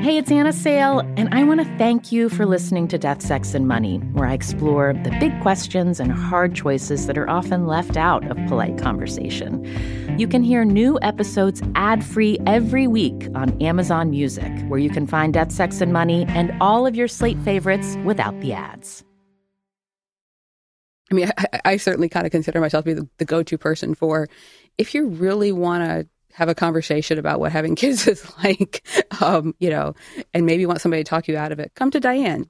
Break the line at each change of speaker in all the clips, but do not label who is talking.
Hey, it's Anna Sale, and I want to thank you for listening to Death, Sex, and Money, where I explore the big questions and hard choices that are often left out of polite conversation. You can hear new episodes ad free every week on Amazon Music, where you can find Death, Sex, and Money and all of your slate favorites without the ads.
I mean, I, I certainly kind of consider myself to be the, the go to person for if you really want to have a conversation about what having kids is like, um, you know, and maybe want somebody to talk you out of it, come to Diane.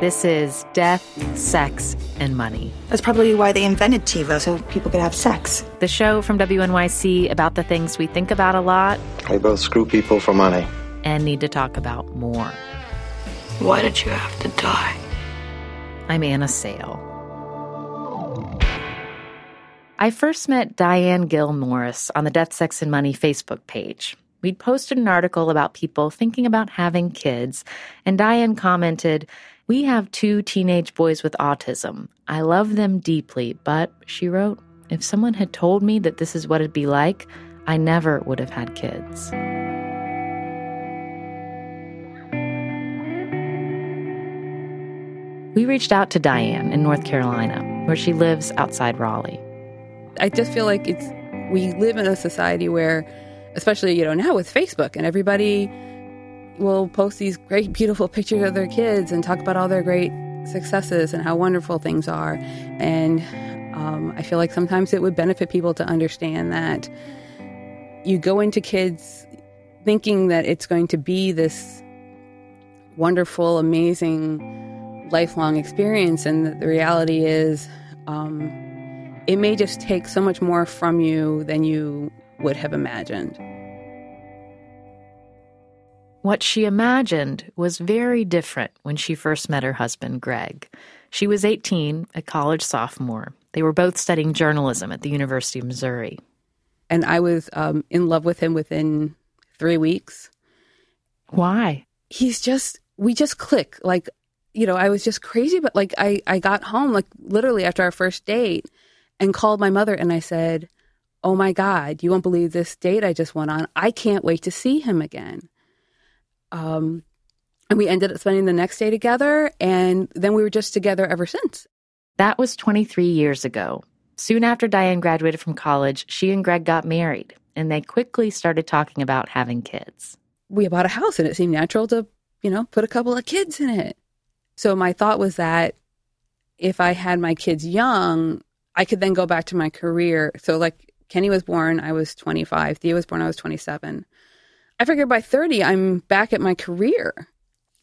This is Death, Sex, and Money.
That's probably why they invented TiVo, so people could have sex.
The show from WNYC about the things we think about a lot
They both screw people for money.
and need to talk about more.
Why did you have to die?
I'm Anna Sale. I first met Diane Gill Morris on the Death, Sex, and Money Facebook page. We'd posted an article about people thinking about having kids, and Diane commented, We have two teenage boys with autism. I love them deeply, but, she wrote, if someone had told me that this is what it'd be like, I never would have had kids. We reached out to Diane in North Carolina, where she lives outside Raleigh.
I just feel like it's we live in a society where, especially you know now with Facebook and everybody will post these great beautiful pictures of their kids and talk about all their great successes and how wonderful things are, and um, I feel like sometimes it would benefit people to understand that you go into kids thinking that it's going to be this wonderful, amazing, lifelong experience, and that the reality is. Um, it may just take so much more from you than you would have imagined.
What she imagined was very different when she first met her husband, Greg. She was 18, a college sophomore. They were both studying journalism at the University of Missouri.
And I was um, in love with him within three weeks.
Why?
He's just, we just click. Like, you know, I was just crazy, but like, I, I got home, like, literally after our first date and called my mother and I said, Oh my God, you won't believe this date I just went on. I can't wait to see him again. Um, and we ended up spending the next day together, and then we were just together ever since.
That was 23 years ago. Soon after Diane graduated from college, she and Greg got married, and they quickly started talking about having kids.
We bought a house, and it seemed natural to, you know, put a couple of kids in it. So my thought was that if I had my kids young, I could then go back to my career. So, like, Kenny was born, I was 25. Theo was born, I was 27. I figured by 30, I'm back at my career.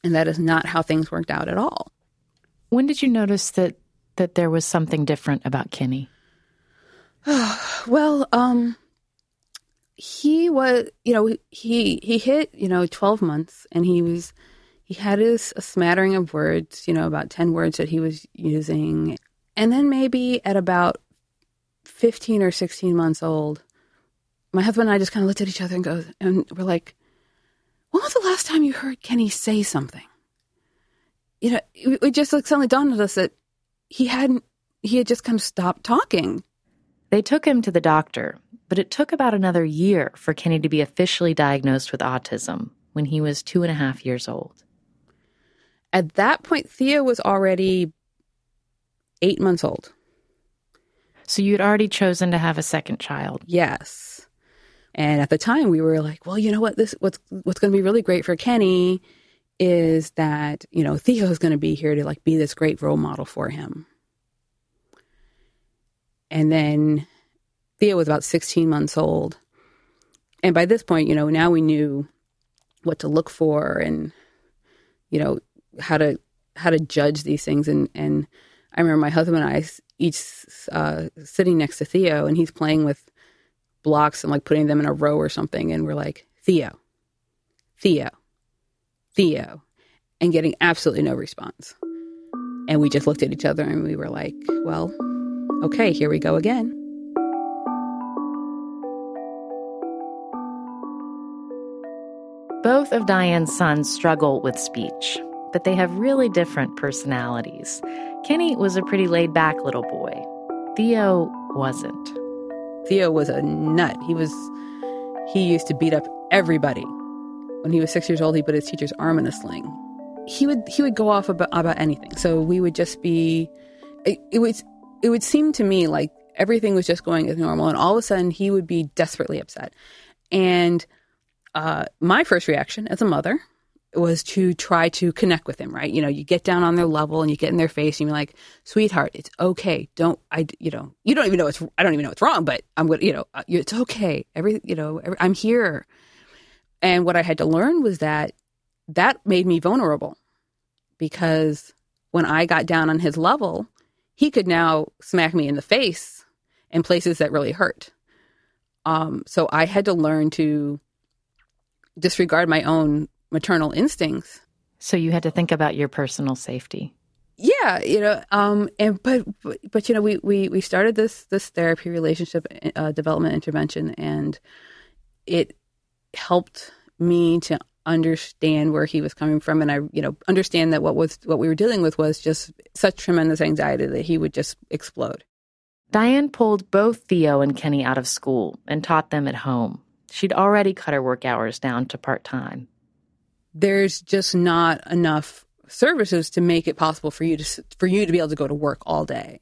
And that is not how things worked out at all.
When did you notice that that there was something different about Kenny?
well, um, he was, you know, he he hit, you know, 12 months and he was he had his a smattering of words, you know, about 10 words that he was using. And then maybe at about 15 or 16 months old, my husband and I just kind of looked at each other and go, and we're like, when was the last time you heard Kenny say something? You know, it, it just like suddenly dawned on us that he hadn't, he had just kind of stopped talking.
They took him to the doctor, but it took about another year for Kenny to be officially diagnosed with autism when he was two and a half years old.
At that point, Theo was already eight months old.
So you'd already chosen to have a second child.
Yes. And at the time we were like, well, you know what, this what's what's gonna be really great for Kenny is that, you know, Theo's gonna be here to like be this great role model for him. And then Theo was about 16 months old. And by this point, you know, now we knew what to look for and, you know, how to how to judge these things. And and I remember my husband and I each uh, sitting next to Theo, and he's playing with blocks and like putting them in a row or something, and we're like, Theo, Theo, Theo, and getting absolutely no response. And we just looked at each other and we were like, well, okay, here we go again.
Both of Diane's sons struggle with speech, but they have really different personalities. Kenny was a pretty laid back little boy, Theo wasn't.
Theo was a nut. He was, he used to beat up everybody. When he was six years old, he put his teacher's arm in a sling. He would he would go off about, about anything. So we would just be, it, it was it would seem to me like everything was just going as normal, and all of a sudden he would be desperately upset. And uh, my first reaction as a mother was to try to connect with him, right? You know, you get down on their level and you get in their face and you're like, sweetheart, it's okay. Don't, I, you know, you don't even know it's, I don't even know it's wrong, but I'm going to, you know, uh, it's okay. Every, you know, every, I'm here. And what I had to learn was that that made me vulnerable because when I got down on his level, he could now smack me in the face in places that really hurt. Um, so I had to learn to disregard my own maternal instincts.
So you had to think about your personal safety.
Yeah, you know, um, and but, but but you know, we we we started this this therapy relationship uh, development intervention, and it helped me to understand where he was coming from, and I you know understand that what was what we were dealing with was just such tremendous anxiety that he would just explode.
Diane pulled both Theo and Kenny out of school and taught them at home. She'd already cut her work hours down to part time.
There's just not enough services to make it possible for you to for you to be able to go to work all day.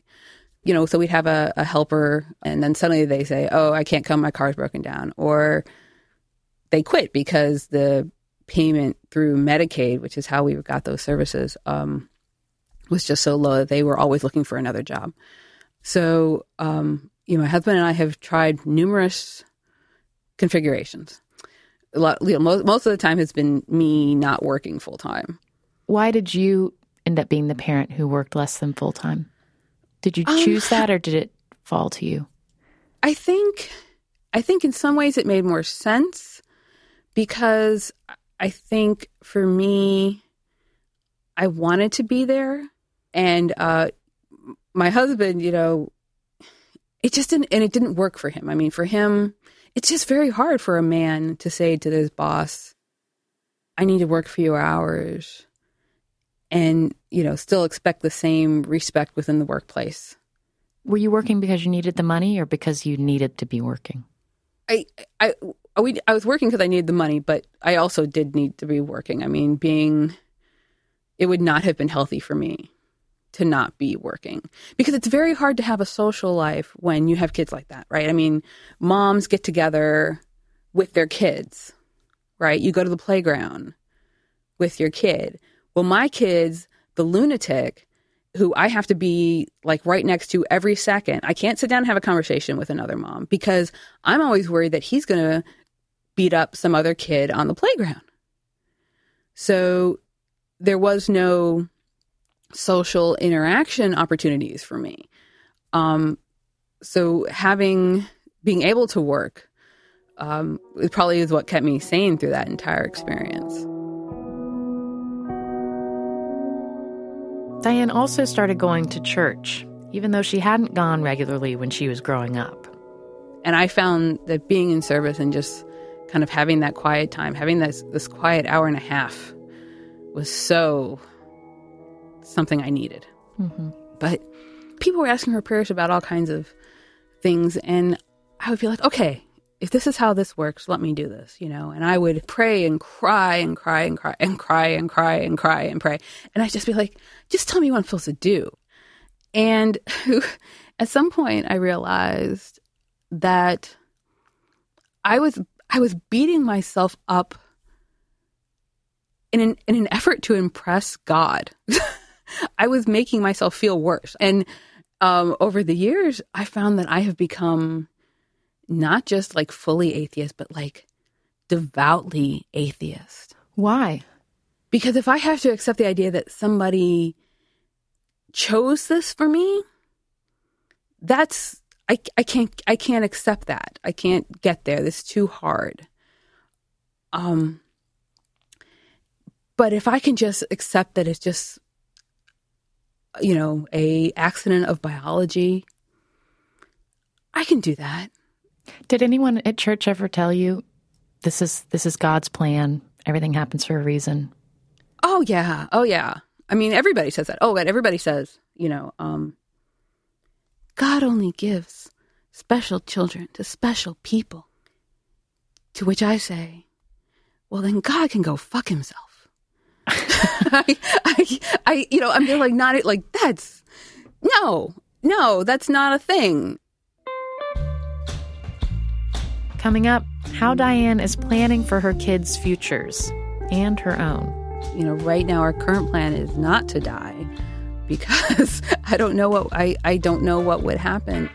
You know, so we'd have a, a helper, and then suddenly they say, "Oh, I can't come. My car's broken down," or they quit because the payment through Medicaid, which is how we got those services, um, was just so low that they were always looking for another job. So, um, you know, my husband and I have tried numerous configurations. Lot, you know, most, most of the time has been me not working full time.
Why did you end up being the parent who worked less than full time? Did you choose um, that, or did it fall to you?
I think, I think in some ways it made more sense because I think for me, I wanted to be there, and uh, my husband, you know, it just didn't, and it didn't work for him. I mean, for him, it's just very hard for a man to say to his boss, I need to work fewer hours and, you know, still expect the same respect within the workplace.
Were you working because you needed the money or because you needed to be working?
I, I, we, I was working because I needed the money, but I also did need to be working. I mean, being, it would not have been healthy for me to not be working because it's very hard to have a social life when you have kids like that, right? I mean, moms get together with their kids, right? You go to the playground with your kid. Well, my kids, the lunatic who I have to be like right next to every second, I can't sit down and have a conversation with another mom because I'm always worried that he's going to beat up some other kid on the playground. So there was no social interaction opportunities for me. Um, so having being able to work um, it probably is what kept me sane through that entire experience.
Diane also started going to church, even though she hadn't gone regularly when she was growing up.
And I found that being in service and just kind of having that quiet time, having this this quiet hour and a half, was so something I needed. Mm-hmm. But people were asking her prayers about all kinds of things, and I would be like, okay, if this is how this works, let me do this, you know. And I would pray and cry and cry and cry and cry and cry and cry and pray, and I'd just be like, just tell me what I'm supposed to do. And at some point, I realized that I was I was beating myself up in an in an effort to impress God. I was making myself feel worse. And um, over the years, I found that I have become not just like fully atheist, but like devoutly atheist.
Why?
Because if I have to accept the idea that somebody chose this for me, that's I, I can't I can't accept that. I can't get there. This is too hard. Um But if I can just accept that it's just, you know, a accident of biology, I can do that.
Did anyone at church ever tell you this is this is God's plan? Everything happens for a reason.
Oh yeah. Oh yeah. I mean, everybody says that. Oh, but everybody says, you know, um, God only gives special children to special people. To which I say, well, then God can go fuck himself. I, I, I, you know, I'm just like not it like that's no, no, that's not a thing.
Coming up, how Diane is planning for her kids' futures and her own.
You know, right now our current plan is not to die because I don't know what I, I don't know what would happen.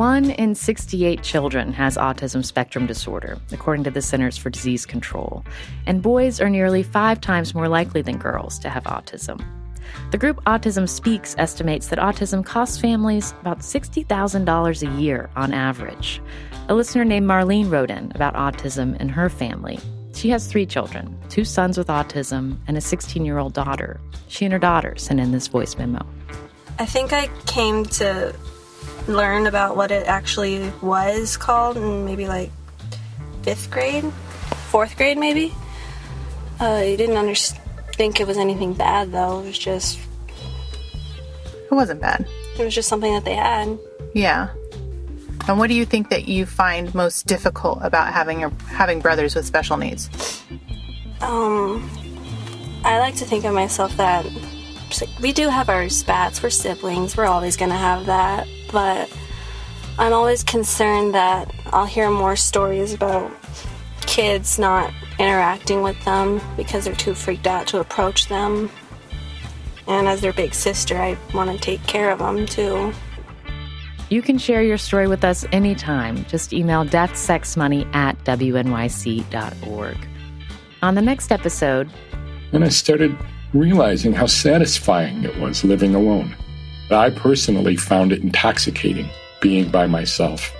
One in 68 children has autism spectrum disorder, according to the Centers for Disease Control, and boys are nearly five times more likely than girls to have autism. The group Autism Speaks estimates that autism costs families about $60,000 a year on average. A listener named Marlene wrote in about autism in her family. She has three children two sons with autism and a 16 year old daughter. She and her daughter sent in this voice memo.
I think I came to learn about what it actually was called in maybe like fifth grade, fourth grade, maybe. Uh, I didn't under- think it was anything bad though. It was just.
It wasn't bad.
It was just something that they had.
Yeah. And what do you think that you find most difficult about having your having brothers with special needs?
Um, I like to think of myself that we do have our spats. We're siblings. We're always gonna have that. But I'm always concerned that I'll hear more stories about kids not interacting with them because they're too freaked out to approach them. And as their big sister, I want to take care of them too.
You can share your story with us anytime. Just email deathsexmoney at wnyc.org. On the next episode,
and I started realizing how satisfying it was living alone. I personally found it intoxicating being by myself.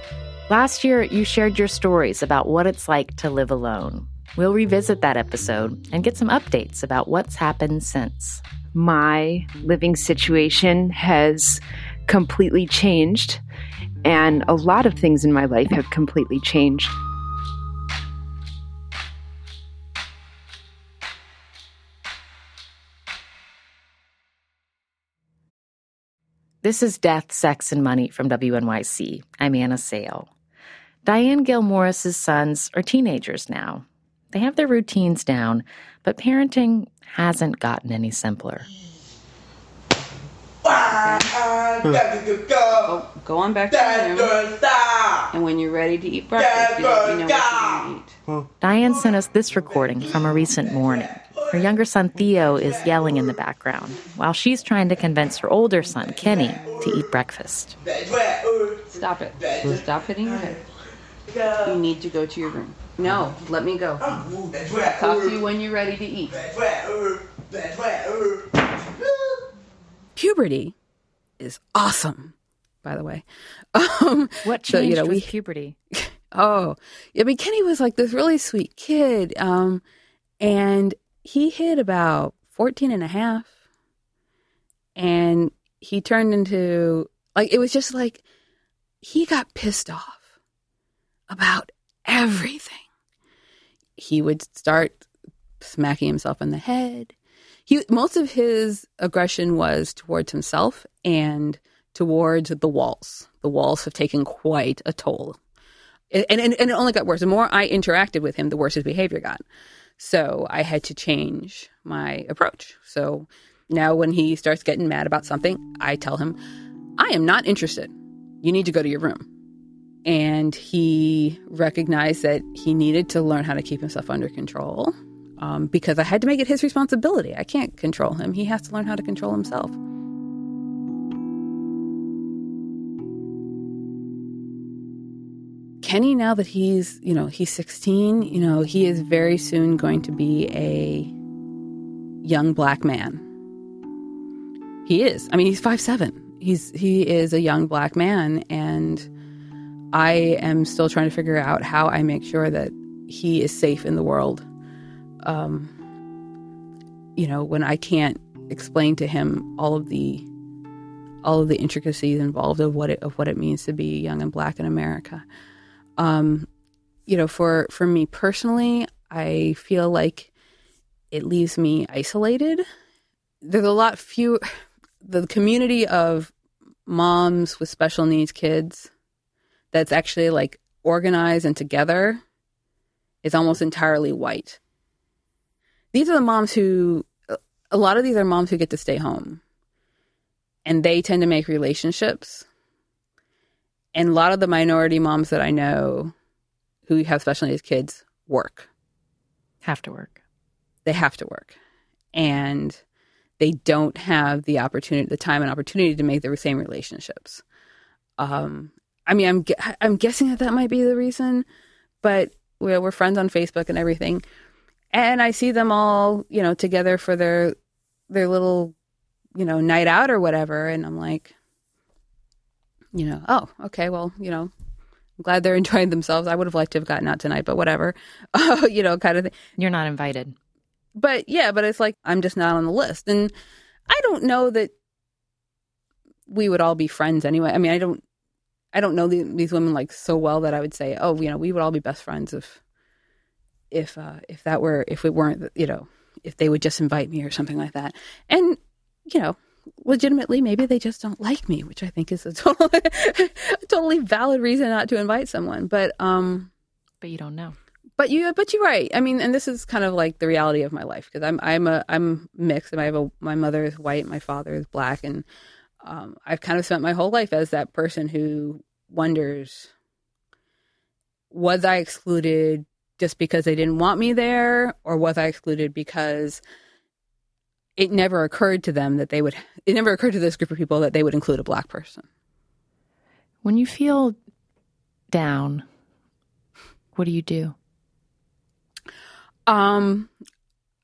Last year, you shared your stories about what it's like to live alone. We'll revisit that episode and get some updates about what's happened since.
My living situation has completely changed, and a lot of things in my life have completely changed.
This is Death, Sex, and Money from WNYC. I'm Anna Sale. Diane Gill Morris's sons are teenagers now. They have their routines down, but parenting hasn't gotten any simpler.
Go, oh, go on back to your room. And when you're ready to eat breakfast, you let me know what you're going to eat.
Diane sent us this recording from a recent morning. Her younger son Theo is yelling in the background while she's trying to convince her older son Kenny to eat breakfast.
Stop it. Stop hitting your head. You need to go to your room. No, let me go. Talk to you when you're ready to eat. Puberty is awesome, by the way. Um,
What
so,
changed
you know,
with
we-
puberty?
Oh, I mean, Kenny was like this really sweet kid. Um, and he hit about 14 and a half. And he turned into, like, it was just like he got pissed off about everything. He would start smacking himself in the head. He, most of his aggression was towards himself and towards the walls. The walls have taken quite a toll and, and, and it only got worse. The more I interacted with him, the worse his behavior got. So I had to change my approach. So now when he starts getting mad about something, I tell him, I am not interested. You need to go to your room. And he recognized that he needed to learn how to keep himself under control um, because I had to make it his responsibility. I can't control him. He has to learn how to control himself. Kenny, now that he's, you know, he's 16, you know, he is very soon going to be a young black man. He is. I mean, he's five seven. He's he is a young black man, and I am still trying to figure out how I make sure that he is safe in the world. Um, you know, when I can't explain to him all of the all of the intricacies involved of what it of what it means to be young and black in America. Um, you know, for for me personally, I feel like it leaves me isolated. There's a lot few the community of moms with special needs kids that's actually like organized and together is almost entirely white. These are the moms who, a lot of these are moms who get to stay home. And they tend to make relationships. And a lot of the minority moms that I know who have special needs kids work.
Have to work.
They have to work. And they don't have the opportunity, the time and opportunity to make the same relationships. Um, I mean, I'm I'm guessing that that might be the reason, but we're, we're friends on Facebook and everything, and I see them all, you know, together for their their little, you know, night out or whatever, and I'm like, you know, oh, okay, well, you know, I'm glad they're enjoying themselves. I would have liked to have gotten out tonight, but whatever, uh, you know, kind of thing.
You're not invited
but yeah, but it's like I'm just not on the list. And I don't know that we would all be friends anyway. I mean, I don't I don't know the, these women like so well that I would say, "Oh, you know, we would all be best friends if if uh if that were if we weren't, you know, if they would just invite me or something like that." And you know, legitimately maybe they just don't like me, which I think is a totally, a totally valid reason not to invite someone. But um
but you don't know.
but you but you're right. I mean and this is kind of like the reality of my life because i'm i'm a i'm mixed. And i have a my mother is white my father is black and um, i've kind of spent my whole life as that person who wonders was i excluded just because they didn't want me there or was i excluded because it never occurred to them that they would it never occurred to this group of people that they would include a black person
when you feel down what do you do
um,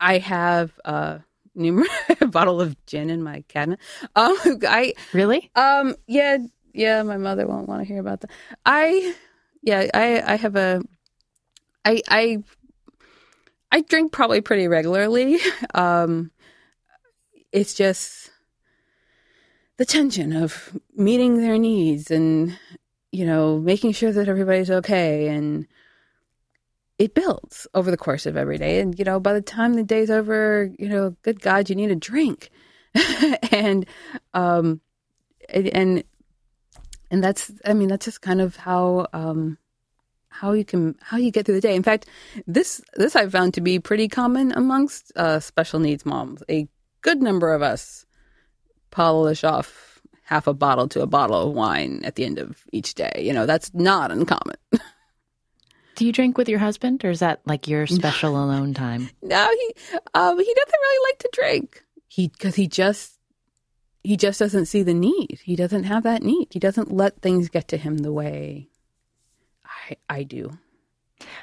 I have a numerous bottle of gin in my cabinet. Um, I
really,
um, yeah, yeah. My mother won't want to hear about that. I, yeah, I, I have a, I, I, I drink probably pretty regularly. Um, it's just the tension of meeting their needs and you know making sure that everybody's okay and it builds over the course of every day. And, you know, by the time the day's over, you know, good God, you need a drink. and, um, and, and that's, I mean, that's just kind of how, um, how you can, how you get through the day. In fact, this, this I've found to be pretty common amongst, uh, special needs moms. A good number of us polish off half a bottle to a bottle of wine at the end of each day. You know, that's not uncommon.
Do you drink with your husband, or is that like your special alone time?
No, he um, he doesn't really like to drink. He because he just he just doesn't see the need. He doesn't have that need. He doesn't let things get to him the way I I do.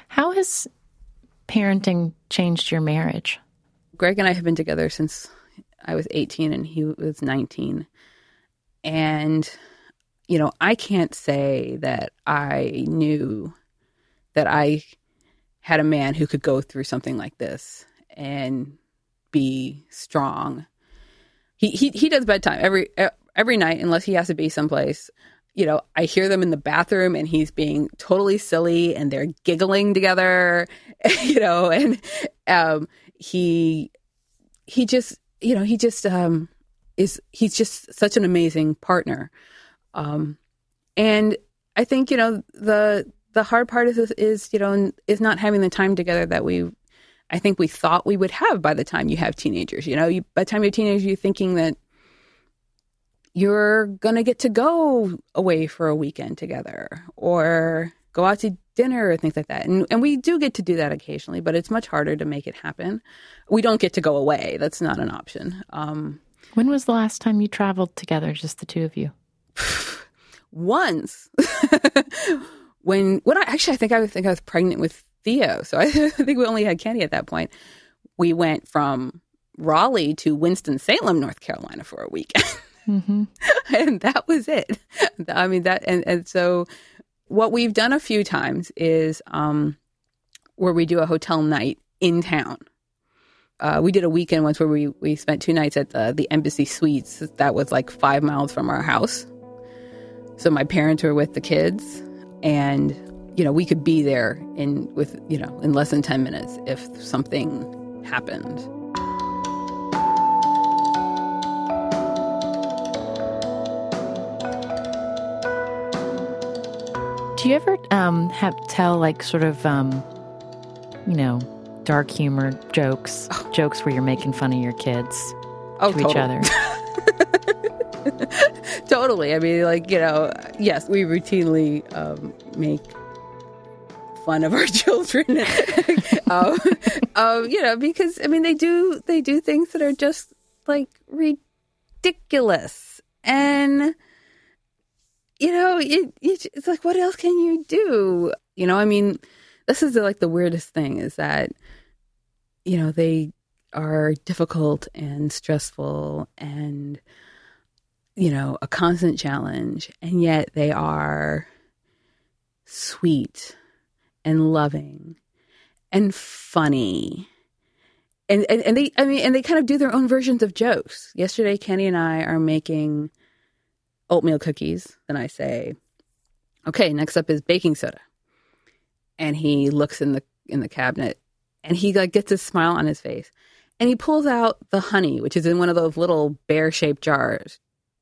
How has parenting changed your marriage?
Greg and I have been together since I was 18 and he was 19. And you know, I can't say that I knew that I had a man who could go through something like this and be strong. He he he does bedtime every every night unless he has to be someplace. You know, I hear them in the bathroom and he's being totally silly and they're giggling together, you know, and um he he just, you know, he just um is he's just such an amazing partner. Um and I think, you know, the the hard part is is you know is not having the time together that we I think we thought we would have by the time you have teenagers. You know, you, by the time you're teenagers, you're thinking that you're gonna get to go away for a weekend together or go out to dinner or things like that. And and we do get to do that occasionally, but it's much harder to make it happen. We don't get to go away. That's not an option. Um,
when was the last time you traveled together, just the two of you?
Once. when when I actually I think I think I was pregnant with Theo, so I think we only had Kenny at that point. We went from Raleigh to Winston Salem, North Carolina, for a weekend, mm-hmm. and that was it. I mean that, and and so what we've done a few times is um, where we do a hotel night in town. Uh, we did a weekend once where we, we spent two nights at the, the Embassy Suites. That was like five miles from our house. So my parents were with the kids, and you know we could be there in with you know in less than ten minutes if something happened.
Do you ever um, have tell like sort of um, you know dark humor jokes, jokes where you're making fun of your kids
Oh,
to each other?
totally. I mean, like you know, yes, we routinely um, make fun of our children. um, um, you know, because I mean, they do they do things that are just like ridiculous, and you know, it, it, it's like, what else can you do? You know, I mean, this is like the weirdest thing is that you know they are difficult and stressful and you know a constant challenge and yet they are sweet and loving and funny and, and and they i mean and they kind of do their own versions of jokes yesterday kenny and i are making oatmeal cookies and i say okay next up is baking soda. And he looks in the in the cabinet and he like gets a smile on his face and he pulls out the honey which is in one of those little bear shaped jars.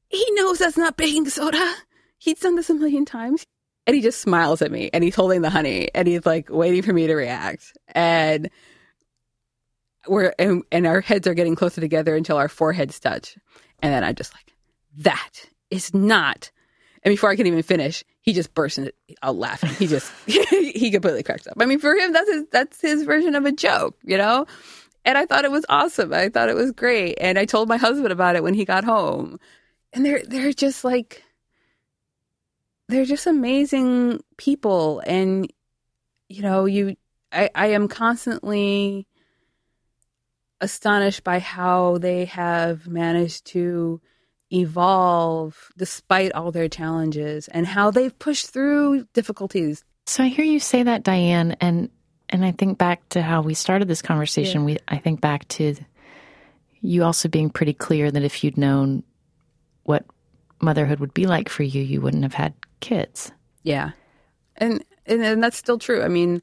He knows that's not baking soda. He's done this a million times. And he just smiles at me and he's holding the honey and he's like waiting for me to react. And we're and, and our heads are getting closer together until our foreheads touch. And then i'm just like that is not. And before i can even finish he just bursts into, out laughing. He just he completely cracks up. I mean for him that's his that's his version of a joke you know? And i thought it was awesome. I thought it was great. And i told my husband about it when he got home. And they're they're just like they're just amazing people. And you know you i i am constantly astonished by how they have managed to evolve despite all their challenges and how they've pushed through difficulties
So I hear you say that, Diane, and and I think back to how we started this conversation.
Yeah.
We I think back to you also being pretty clear that if you'd known what motherhood would be like for you, you wouldn't have had kids.
Yeah. And, and and that's still true. I mean,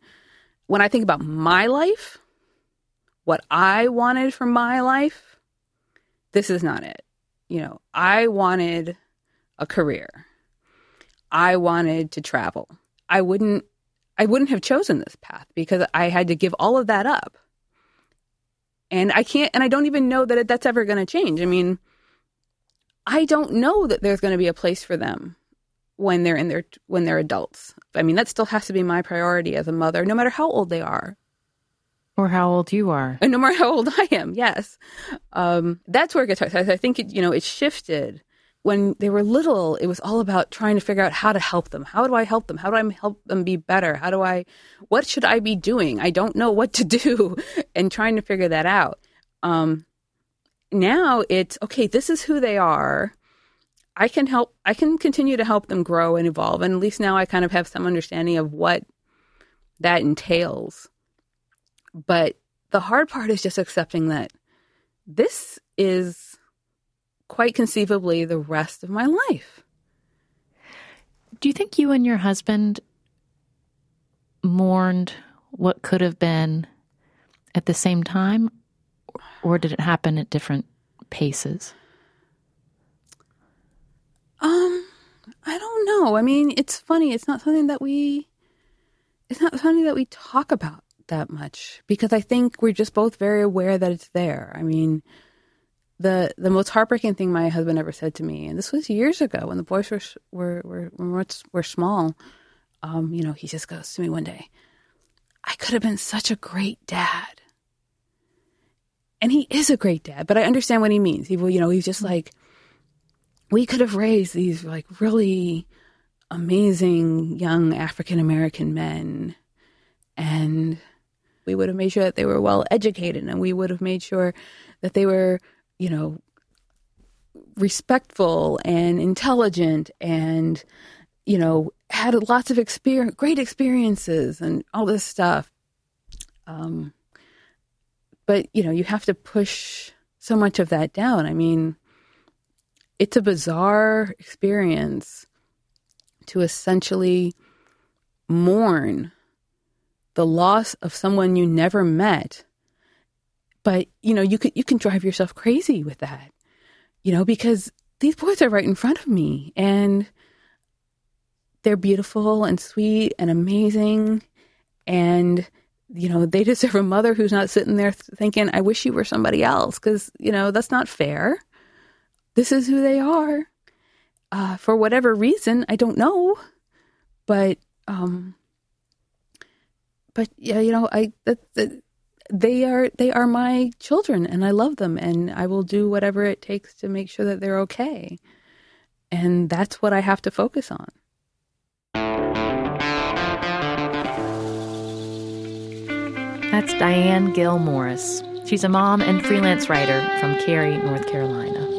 when I think about my life, what I wanted from my life, this is not it. You know, I wanted a career. I wanted to travel. I wouldn't I wouldn't have chosen this path because I had to give all of that up. And I can't and I don't even know that that's ever going to change. I mean, I don't know that there's going to be a place for them when they're in their when they're adults. I mean, that still has to be my priority as a mother, no matter how old they are,
Or how old you are.
and no matter how old I am. Yes, um, that's where it gets hard. I I think it, you know it shifted when they were little. It was all about trying to figure out how to help them. How do I help them? How do I help them be better? How do I? What should I be doing? I don't know what to do, and trying to figure that out. Um, now it's okay. This is who they are. I can help. I can continue to help them grow and evolve, and at least now I kind of have some understanding of what that entails. But the hard part is just accepting that this is quite conceivably the rest of my life.
Do you think you and your husband mourned what could have been at the same time, or did it happen at different paces?
Um, I don't know. I mean, it's funny. It's not something that we. It's not something that we talk about that much because I think we're just both very aware that it's there. I mean, the the most heartbreaking thing my husband ever said to me, and this was years ago when the boys were were were were, were small. Um, you know, he just goes to me one day, "I could have been such a great dad." And he is a great dad, but I understand what he means. He will, you know, he's just like, we could have raised these like really amazing young African American men and we would have made sure that they were well educated and we would have made sure that they were, you know, respectful and intelligent and you know had lots of experience great experiences and all this stuff Um, but you know, you have to push so much of that down. I mean, it's a bizarre experience to essentially mourn the loss of someone you never met. But you know, you can you can drive yourself crazy with that. You know, because these boys are right in front of me and they're beautiful and sweet and amazing and you know they deserve a mother who's not sitting there thinking i wish you were somebody else because you know that's not fair this is who they are uh, for whatever reason i don't know but um but yeah you know i that, that they are they are my children and I love them and I will do whatever it takes to make sure that they're okay. And that's what I have to focus on.
That's Diane Gill Morris. She's a mom and freelance writer from Cary, North Carolina.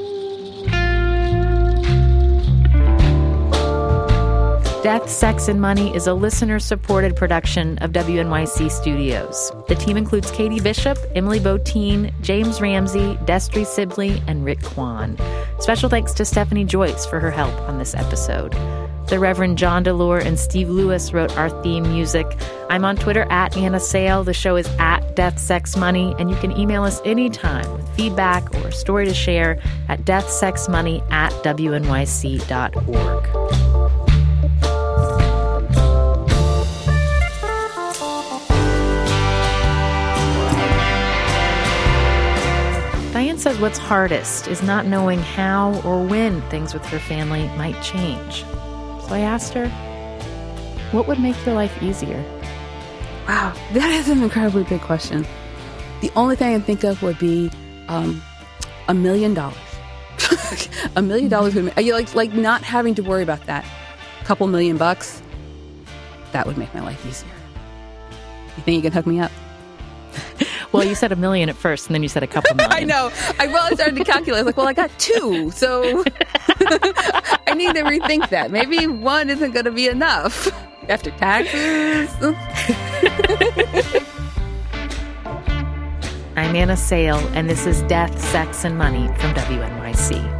Death, Sex, and Money is a listener supported production of WNYC Studios. The team includes Katie Bishop, Emily Botein, James Ramsey, Destry Sibley, and Rick Kwan. Special thanks to Stephanie Joyce for her help on this episode. The Reverend John DeLore and Steve Lewis wrote our theme music. I'm on Twitter at Anna Sale. The show is at Death, Sex, Money, and you can email us anytime with feedback or a story to share at deathsexmoney at wnyc.org. says what's hardest is not knowing how or when things with her family might change. So I asked her, what would make your life easier?
Wow, that is an incredibly big question. The only thing I can think of would be um, a million dollars. a million dollars would make, like like not having to worry about that. A couple million bucks, that would make my life easier. You think you can hook me up?
Well, you said a million at first, and then you said a couple million.
I know. I well, I started to calculate. I was like, well, I got two, so I need to rethink that. Maybe one isn't going to be enough after taxes.
I'm Anna Sale, and this is Death, Sex, and Money from WNYC.